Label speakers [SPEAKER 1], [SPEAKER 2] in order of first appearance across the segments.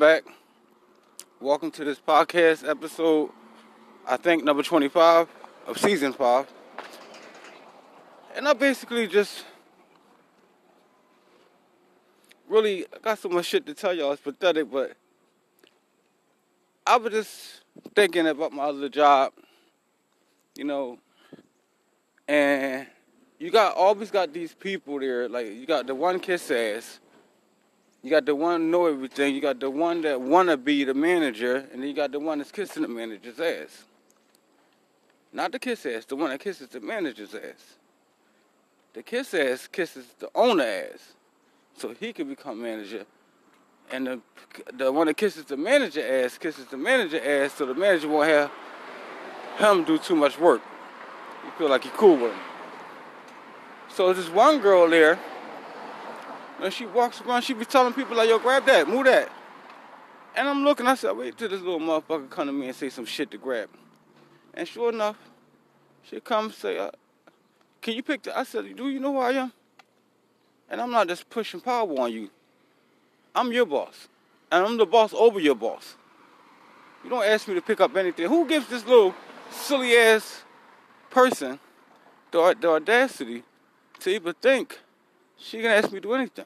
[SPEAKER 1] Back. Welcome to this podcast episode, I think number 25 of season 5. And I basically just really got so much shit to tell y'all. It's pathetic, but I was just thinking about my other job, you know, and you got always got these people there, like you got the one kiss ass. You got the one know everything. You got the one that wanna be the manager, and then you got the one that's kissing the manager's ass. Not the kiss ass, the one that kisses the manager's ass. The kiss ass kisses the owner ass, so he can become manager. And the the one that kisses the manager ass kisses the manager ass, so the manager won't have him do too much work. You feel like he cool with him. So there's one girl there. And she walks around, she be telling people like, yo, grab that, move that. And I'm looking, I said, wait till this little motherfucker come to me and say some shit to grab. And sure enough, she comes say, uh, can you pick the, I said, do you know who I am? And I'm not just pushing power on you. I'm your boss. And I'm the boss over your boss. You don't ask me to pick up anything. Who gives this little silly ass person the, the audacity to even think she can ask me to do anything.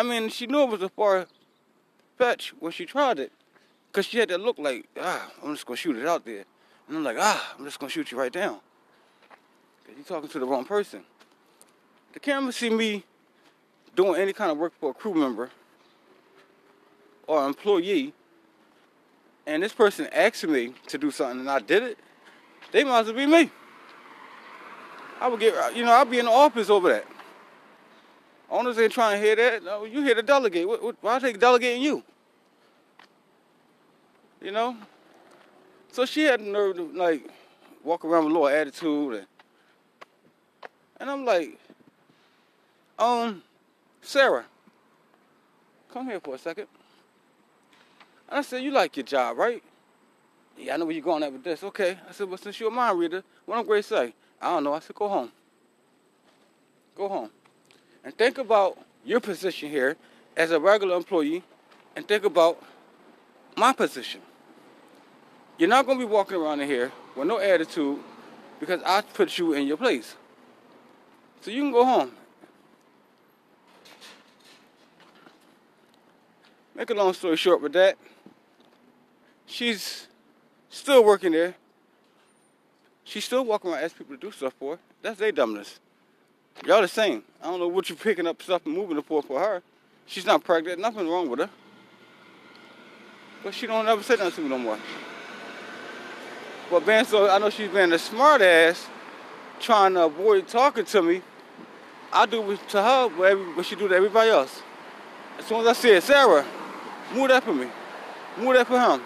[SPEAKER 1] I mean, she knew it was a far fetch when she tried it. Because she had to look like, ah, I'm just to shoot it out there. And I'm like, ah, I'm just to shoot you right down. Because you're talking to the wrong person. The camera see me doing any kind of work for a crew member or employee, and this person asked me to do something and I did it, they might as well be me. I would get, you know, I'd be in the office over that. Owners ain't trying to hear that. No, you here to delegate. What, what, why take delegating you? You know? So she had the nerve to, like, walk around with a little attitude. And, and I'm like, um, Sarah, come here for a second. And I said, you like your job, right? Yeah, I know where you're going at with this. Okay. I said, well, since you're a mind reader, what I'm say? I don't know. I said, go home. Go home. And think about your position here as a regular employee and think about my position. You're not going to be walking around in here with no attitude because I put you in your place. So you can go home. Make a long story short with that, she's still working there. She's still walking around asking people to do stuff for her. That's their dumbness. Y'all the same. I don't know what you're picking up stuff and moving it for for her. She's not pregnant. Nothing wrong with her. But she don't ever say nothing to me no more. But being so, I know she's being a smart ass, trying to avoid talking to me. I do it to her what, every, what she do to everybody else. As soon as I see it, Sarah, move that for me. Move that for him.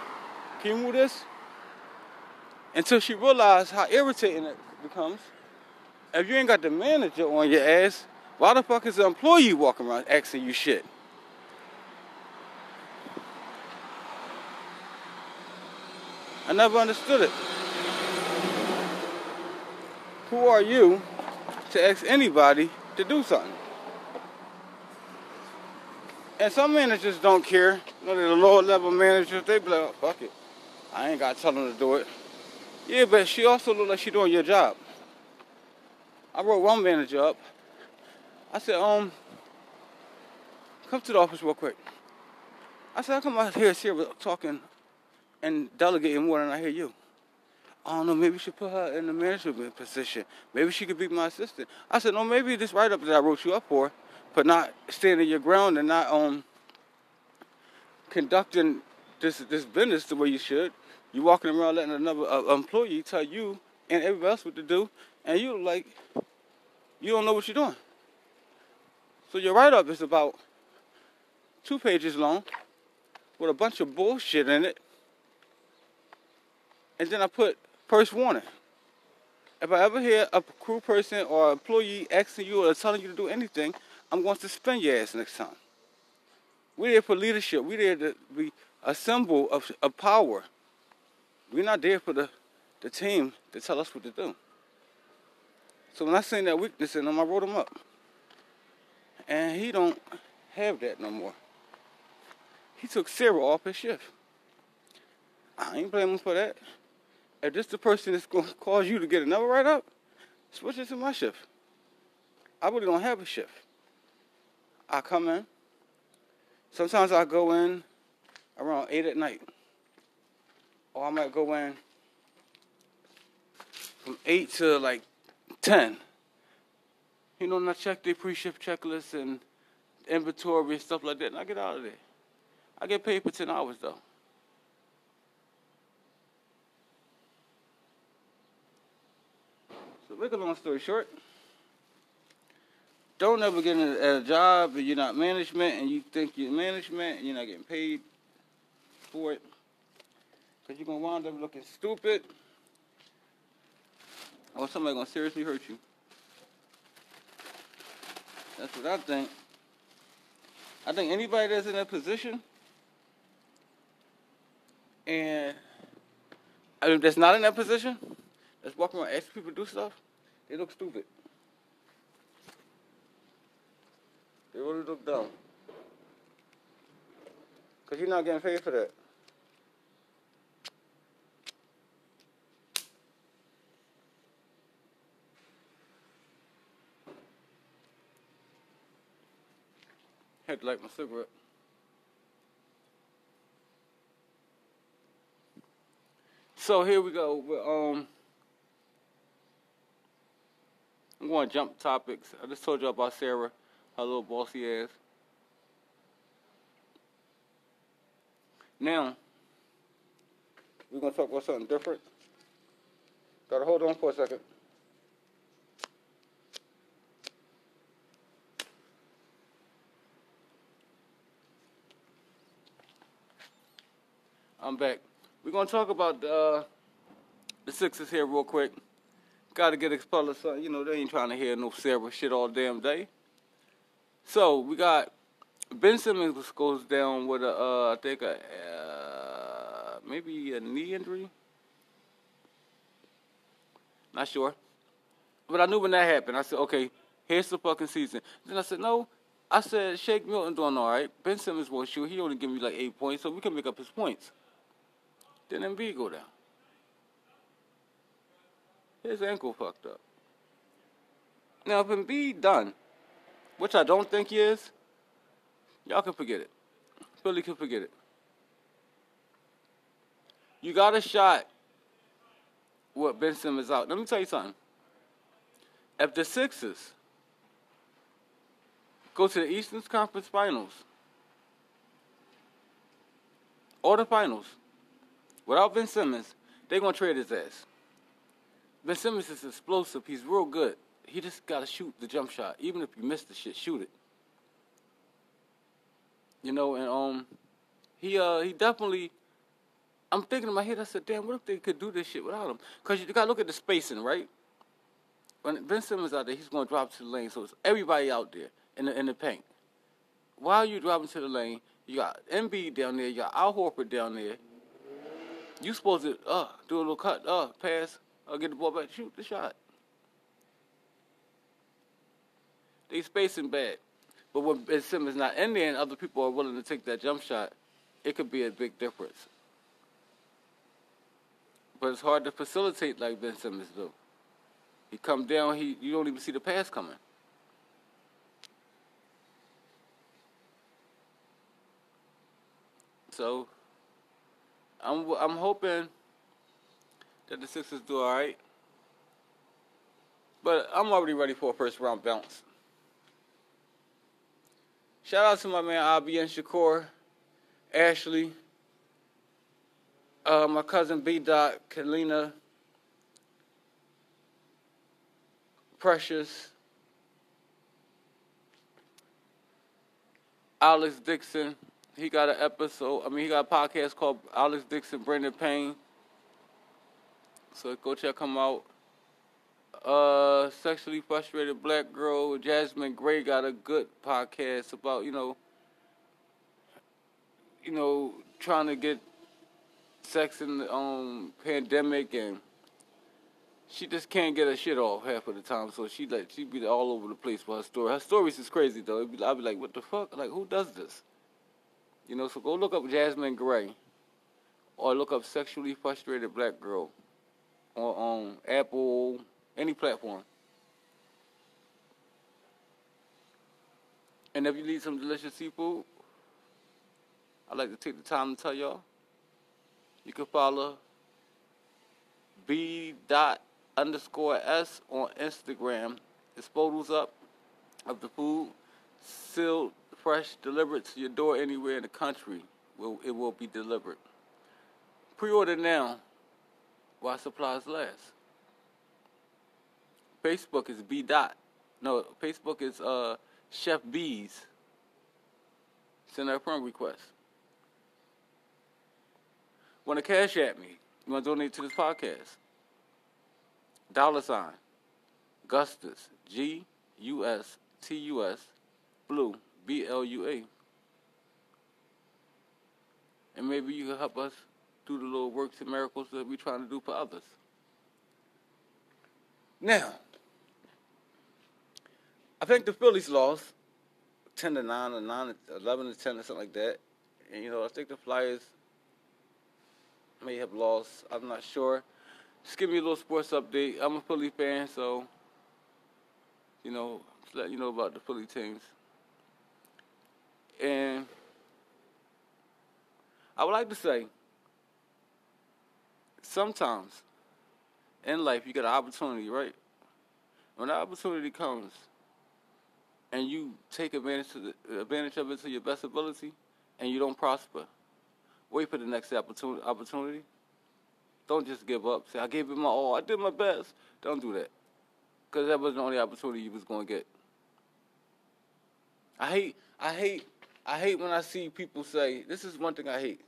[SPEAKER 1] Can you move this? Until she realized how irritating it becomes. If you ain't got the manager on your ass, why the fuck is the employee walking around asking you shit? I never understood it. Who are you to ask anybody to do something? And some managers don't care. You know, the lower level managers, they be like, oh, fuck it. I ain't got to tell them to do it. Yeah, but she also look like she doing your job. I wrote one manager up. I said, um, come to the office real quick. I said, I come out here here talking and delegating more than I hear you. I don't know, maybe she put her in the management position. Maybe she could be my assistant. I said, no, maybe this write-up that I wrote you up for, but not standing your ground and not um conducting this this business the way you should. You walking around letting another uh, employee tell you and everybody else what to do, and you like you don't know what you're doing. So your write up is about two pages long with a bunch of bullshit in it. And then I put first warning. If I ever hear a crew person or employee asking you or telling you to do anything, I'm going to suspend your ass next time. We're there for leadership. We're there to be a symbol of, of power. We're not there for the, the team to tell us what to do. So when I seen that weakness in him, I wrote him up. And he don't have that no more. He took Sarah off his shift. I ain't blaming for that. If this the person that's to cause you to get another write up, switch it to my shift. I really don't have a shift. I come in. Sometimes I go in around 8 at night. Or I might go in from 8 to like 10. You know, and I check the pre-shift checklist and inventory and stuff like that, and I get out of there. I get paid for 10 hours though. So make a long story short, don't ever get a, a job and you're not management and you think you're management and you're not getting paid for it. Because you're going to wind up looking stupid or somebody going to seriously hurt you. That's what I think. I think anybody that's in that position and I mean, that's not in that position, that's walking around asking people to do stuff, they look stupid. They really look dumb. Because you're not getting paid for that. Had to light my cigarette. So here we go. Um, I'm going to jump topics. I just told you about Sarah, her little bossy ass. Now, we're going to talk about something different. Gotta hold on for a second. I'm back. We're gonna talk about uh, the Sixers here real quick. Got to get expelled. So, you know they ain't trying to hear no Sarah shit all damn day. So we got Ben Simmons goes down with a uh, I think a uh, maybe a knee injury. Not sure. But I knew when that happened. I said, okay, here's the fucking season. Then I said, no. I said, Shake Milton doing all right. Ben Simmons won't shoot. He only give me like eight points, so we can make up his points. Then Embiid go down. His ankle fucked up. Now, if Embiid done, which I don't think he is, y'all can forget it. Philly can forget it. You got a shot what Ben Simmons out. Let me tell you something. If the Sixers go to the Eastern Conference Finals or the Finals, Without Ben Simmons, they're gonna trade his ass. Ben Simmons is explosive. He's real good. He just gotta shoot the jump shot. Even if you miss the shit, shoot it. You know, and um, he uh he definitely. I'm thinking in my head. I said, damn, what if they could do this shit without him? Cause you gotta look at the spacing, right? When Ben Simmons out there, he's gonna drop to the lane, so it's everybody out there in the in the paint. While you dropping to the lane, you got Embiid down there, you got Al Horford down there, you supposed to uh do a little cut, uh pass, uh get the ball back, shoot the shot. They spacing bad. But when Ben Simmons not in there and other people are willing to take that jump shot, it could be a big difference. But it's hard to facilitate like Ben Simmons do. He come down, he you don't even see the pass coming. So I'm I'm hoping that the Sixers do all right. But I'm already ready for a first round bounce. Shout out to my man and Shakur, Ashley, uh, my cousin B Dot, Kalina, Precious, Alex Dixon. He got an episode. I mean, he got a podcast called Alex Dixon, Brendan Payne. So go check him out. Uh, sexually frustrated black girl Jasmine Gray got a good podcast about you know, you know, trying to get sex in the um pandemic and she just can't get her shit off half of the time. So she like she be all over the place with her story. Her stories is crazy though. Be, I'd be like, what the fuck? Like who does this? You know, so go look up Jasmine Gray or look up sexually frustrated black girl on, Apple, any platform. And if you need some delicious seafood, I'd like to take the time to tell y'all. You can follow B dot underscore S on Instagram. It's photos up of the food, sealed, fresh, delivered to your door anywhere in the country. It will be delivered. Pre-order now while supplies last. Facebook is B dot. No, Facebook is uh Chef B's. Send her a friend request. Want to cash at me? You want to donate to this podcast? Dollar sign. Gustus. G U S T U S. Blue. B L U A. And maybe you can help us do the little works and miracles that we're trying to do for others. Now, I think the Phillies lost 10 to 9 or 9 to 11 to 10 or something like that. And, you know, I think the Flyers may have lost. I'm not sure. Just give me a little sports update. I'm a Philly fan, so, you know, just let you know about the Philly teams. And I would like to say, sometimes in life you get an opportunity, right? When the opportunity comes and you take advantage the, advantage of it to your best ability and you don't prosper, wait for the next opportunity. Don't just give up. Say, I gave it my all. I did my best. Don't do that. Because that was the only opportunity you was going to get. I hate, I hate, I hate when I see people say, this is one thing I hate.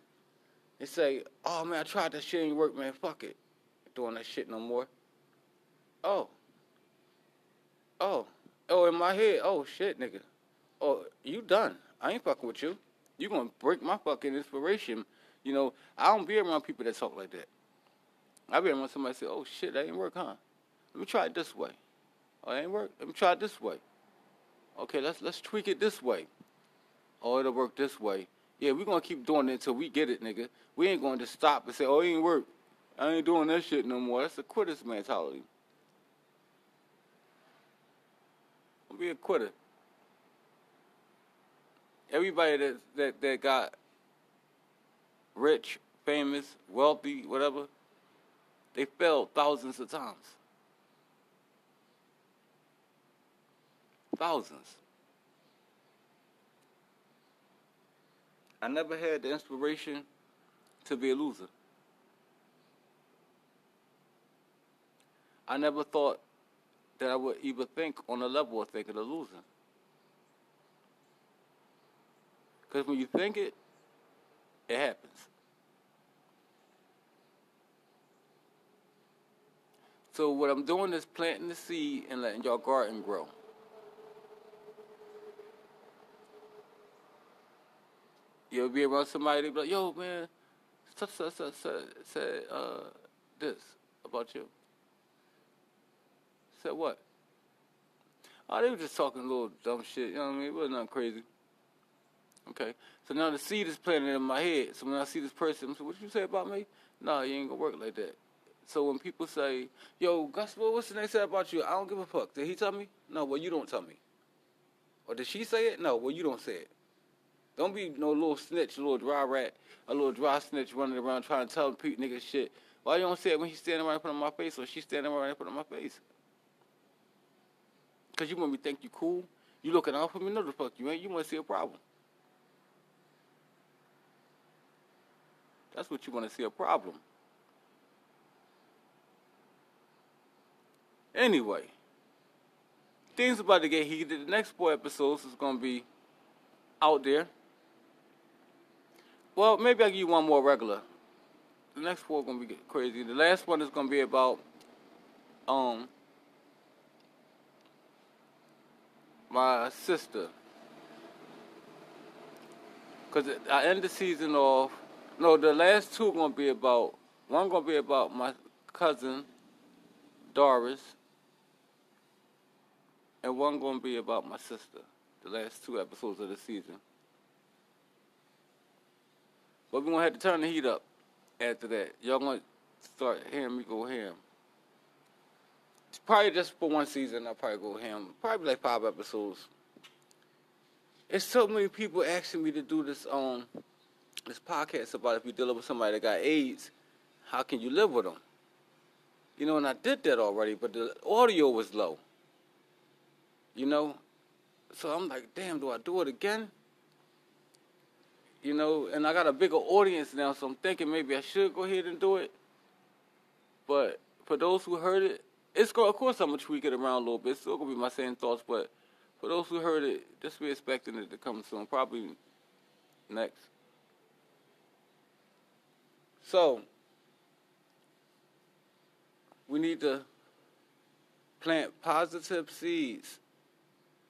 [SPEAKER 1] They say, oh man, I tried that shit ain't work, man. Fuck it. Doing that shit no more. Oh. Oh. Oh, in my head, oh shit, nigga. Oh, you done. I ain't fucking with you. You gonna break my fucking inspiration. You know, I don't be around people that talk like that. I be around somebody say, oh shit, that ain't work, huh? Let me try it this way. Oh, it ain't work? Let me try it this way. Okay, let's let's tweak it this way. Oh, it'll work this way. Yeah, we're gonna keep doing it until we get it, nigga. We ain't gonna just stop and say, oh, it ain't work. I ain't doing that shit no more. That's a quitter's mentality. Don't be a quitter. Everybody that that that got rich, famous, wealthy, whatever, they failed thousands of times. Thousands. I never had the inspiration to be a loser. I never thought that I would even think on the level of thinking of losing. Because when you think it, it happens. So what I'm doing is planting the seed and letting your garden grow. You'll be around somebody, they be like, yo, man, such, such, such, such said uh, this about you. Said what? Oh, they were just talking a little dumb shit, you know what I mean? It wasn't nothing crazy. Okay. So now the seed is planted in my head. So when I see this person, I'm saying, what you say about me? No, you ain't gonna work like that. So when people say, yo, Gus, what's the name say about you? I don't give a fuck. Did he tell me? No, well, you don't tell me. Or did she say it? No, well, you don't say it. Don't be no little snitch, a little dry rat, a little dry snitch running around trying to tell Pete niggas shit. Why you don't say it when he's standing right in front of my face or she's standing right in front of my face? Because you want me to think you cool? You looking out for me? No, the fuck you ain't. You want to see a problem. That's what you want to see a problem. Anyway, things about to get heated. The next four episodes is gonna be out there. Well, maybe I'll give you one more regular. The next four gonna be crazy. The last one is gonna be about um my sister. Cause I end the season off. No, the last two gonna be about one gonna be about my cousin Doris, and one gonna be about my sister. The last two episodes of the season. But we're gonna have to turn the heat up after that. Y'all gonna start hearing me go ham. It's probably just for one season. I'll probably go ham. Probably like five episodes. It's so many people asking me to do this um this podcast about if you're dealing with somebody that got AIDS, how can you live with them? You know, and I did that already, but the audio was low. You know, so I'm like, damn, do I do it again? You know, and I got a bigger audience now, so I'm thinking maybe I should go ahead and do it. But for those who heard it, it's going. Of course, I'm gonna tweak it around a little bit. It's still gonna be my same thoughts, but for those who heard it, just be expecting it to come soon. Probably next. So we need to plant positive seeds.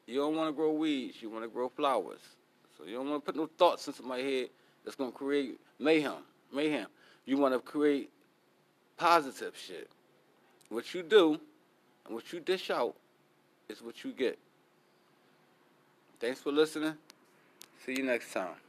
[SPEAKER 1] You don't want to grow weeds. You want to grow flowers. So you don't want to put no thoughts into my head that's going to create mayhem. Mayhem. You want to create positive shit. What you do and what you dish out is what you get. Thanks for listening. See you next time.